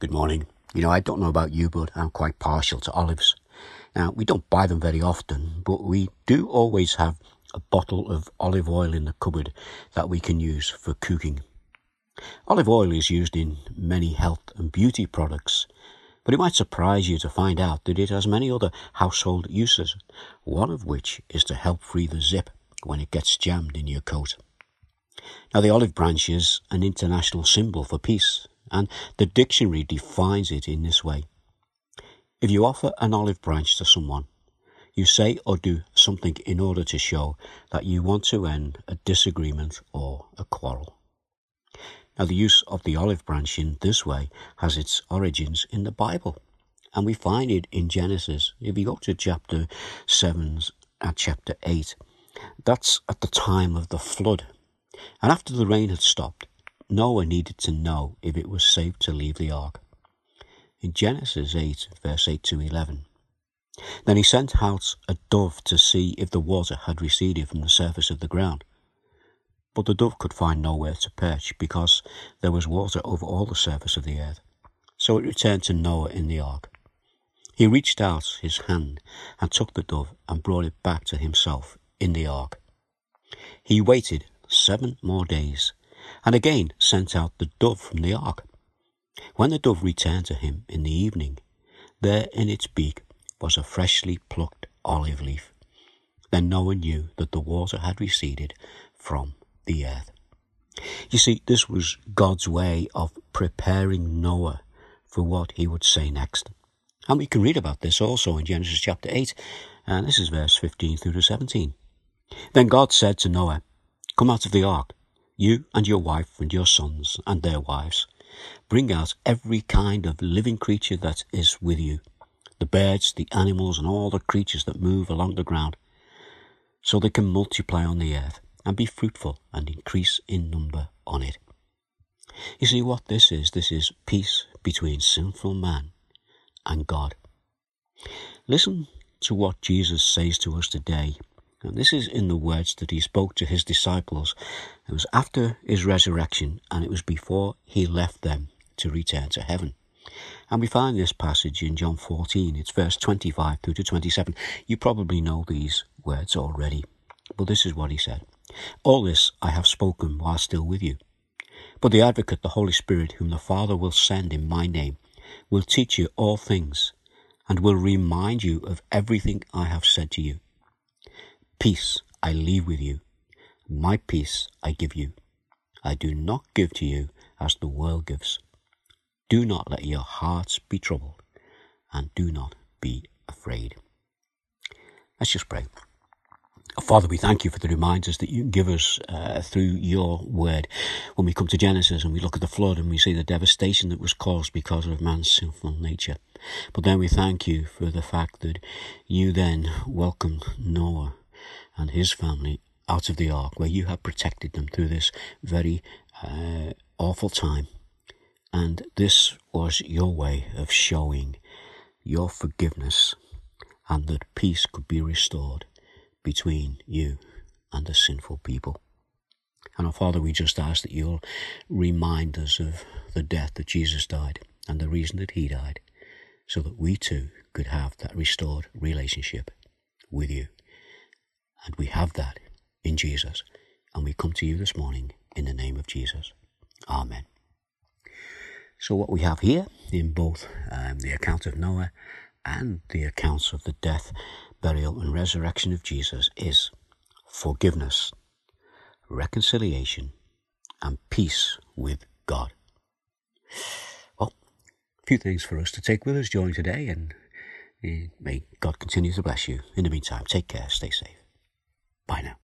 Good morning. You know, I don't know about you, but I'm quite partial to olives. Now, we don't buy them very often, but we do always have a bottle of olive oil in the cupboard that we can use for cooking. Olive oil is used in many health and beauty products, but it might surprise you to find out that it has many other household uses, one of which is to help free the zip when it gets jammed in your coat. Now, the olive branch is an international symbol for peace and the dictionary defines it in this way. If you offer an olive branch to someone, you say or do something in order to show that you want to end a disagreement or a quarrel. Now, the use of the olive branch in this way has its origins in the Bible, and we find it in Genesis. If you go to chapter 7 and chapter 8, that's at the time of the flood. And after the rain had stopped, Noah needed to know if it was safe to leave the ark. In Genesis 8, verse 8 to 11, then he sent out a dove to see if the water had receded from the surface of the ground. But the dove could find nowhere to perch because there was water over all the surface of the earth. So it returned to Noah in the ark. He reached out his hand and took the dove and brought it back to himself in the ark. He waited seven more days and again sent out the dove from the ark. When the dove returned to him in the evening, there in its beak was a freshly plucked olive leaf. Then Noah knew that the water had receded from the earth. You see, this was God's way of preparing Noah for what he would say next. And we can read about this also in Genesis chapter 8, and this is verse 15 through to 17. Then God said to Noah, Come out of the ark, you and your wife and your sons and their wives. Bring out every kind of living creature that is with you, the birds, the animals, and all the creatures that move along the ground, so they can multiply on the earth and be fruitful and increase in number on it. You see what this is? This is peace between sinful man and God. Listen to what Jesus says to us today and this is in the words that he spoke to his disciples. It was after his resurrection and it was before he left them to return to heaven. And we find this passage in John 14. It's verse 25 through to 27. You probably know these words already, but this is what he said. All this I have spoken while still with you. But the advocate, the Holy Spirit, whom the Father will send in my name, will teach you all things and will remind you of everything I have said to you. Peace I leave with you, my peace I give you. I do not give to you as the world gives. Do not let your hearts be troubled, and do not be afraid. Let's just pray. Father, we thank you for the reminders that you give us uh, through your word. When we come to Genesis and we look at the flood and we see the devastation that was caused because of man's sinful nature. But then we thank you for the fact that you then welcomed Noah and his family out of the ark, where you have protected them through this very uh, awful time. And this was your way of showing your forgiveness and that peace could be restored between you and the sinful people. And our Father, we just ask that you'll remind us of the death that Jesus died and the reason that he died, so that we too could have that restored relationship with you. And we have that in Jesus. And we come to you this morning in the name of Jesus. Amen. So, what we have here in both um, the account of Noah and the accounts of the death, burial, and resurrection of Jesus is forgiveness, reconciliation, and peace with God. Well, a few things for us to take with us during today, and eh, may God continue to bless you. In the meantime, take care, stay safe. Bye now.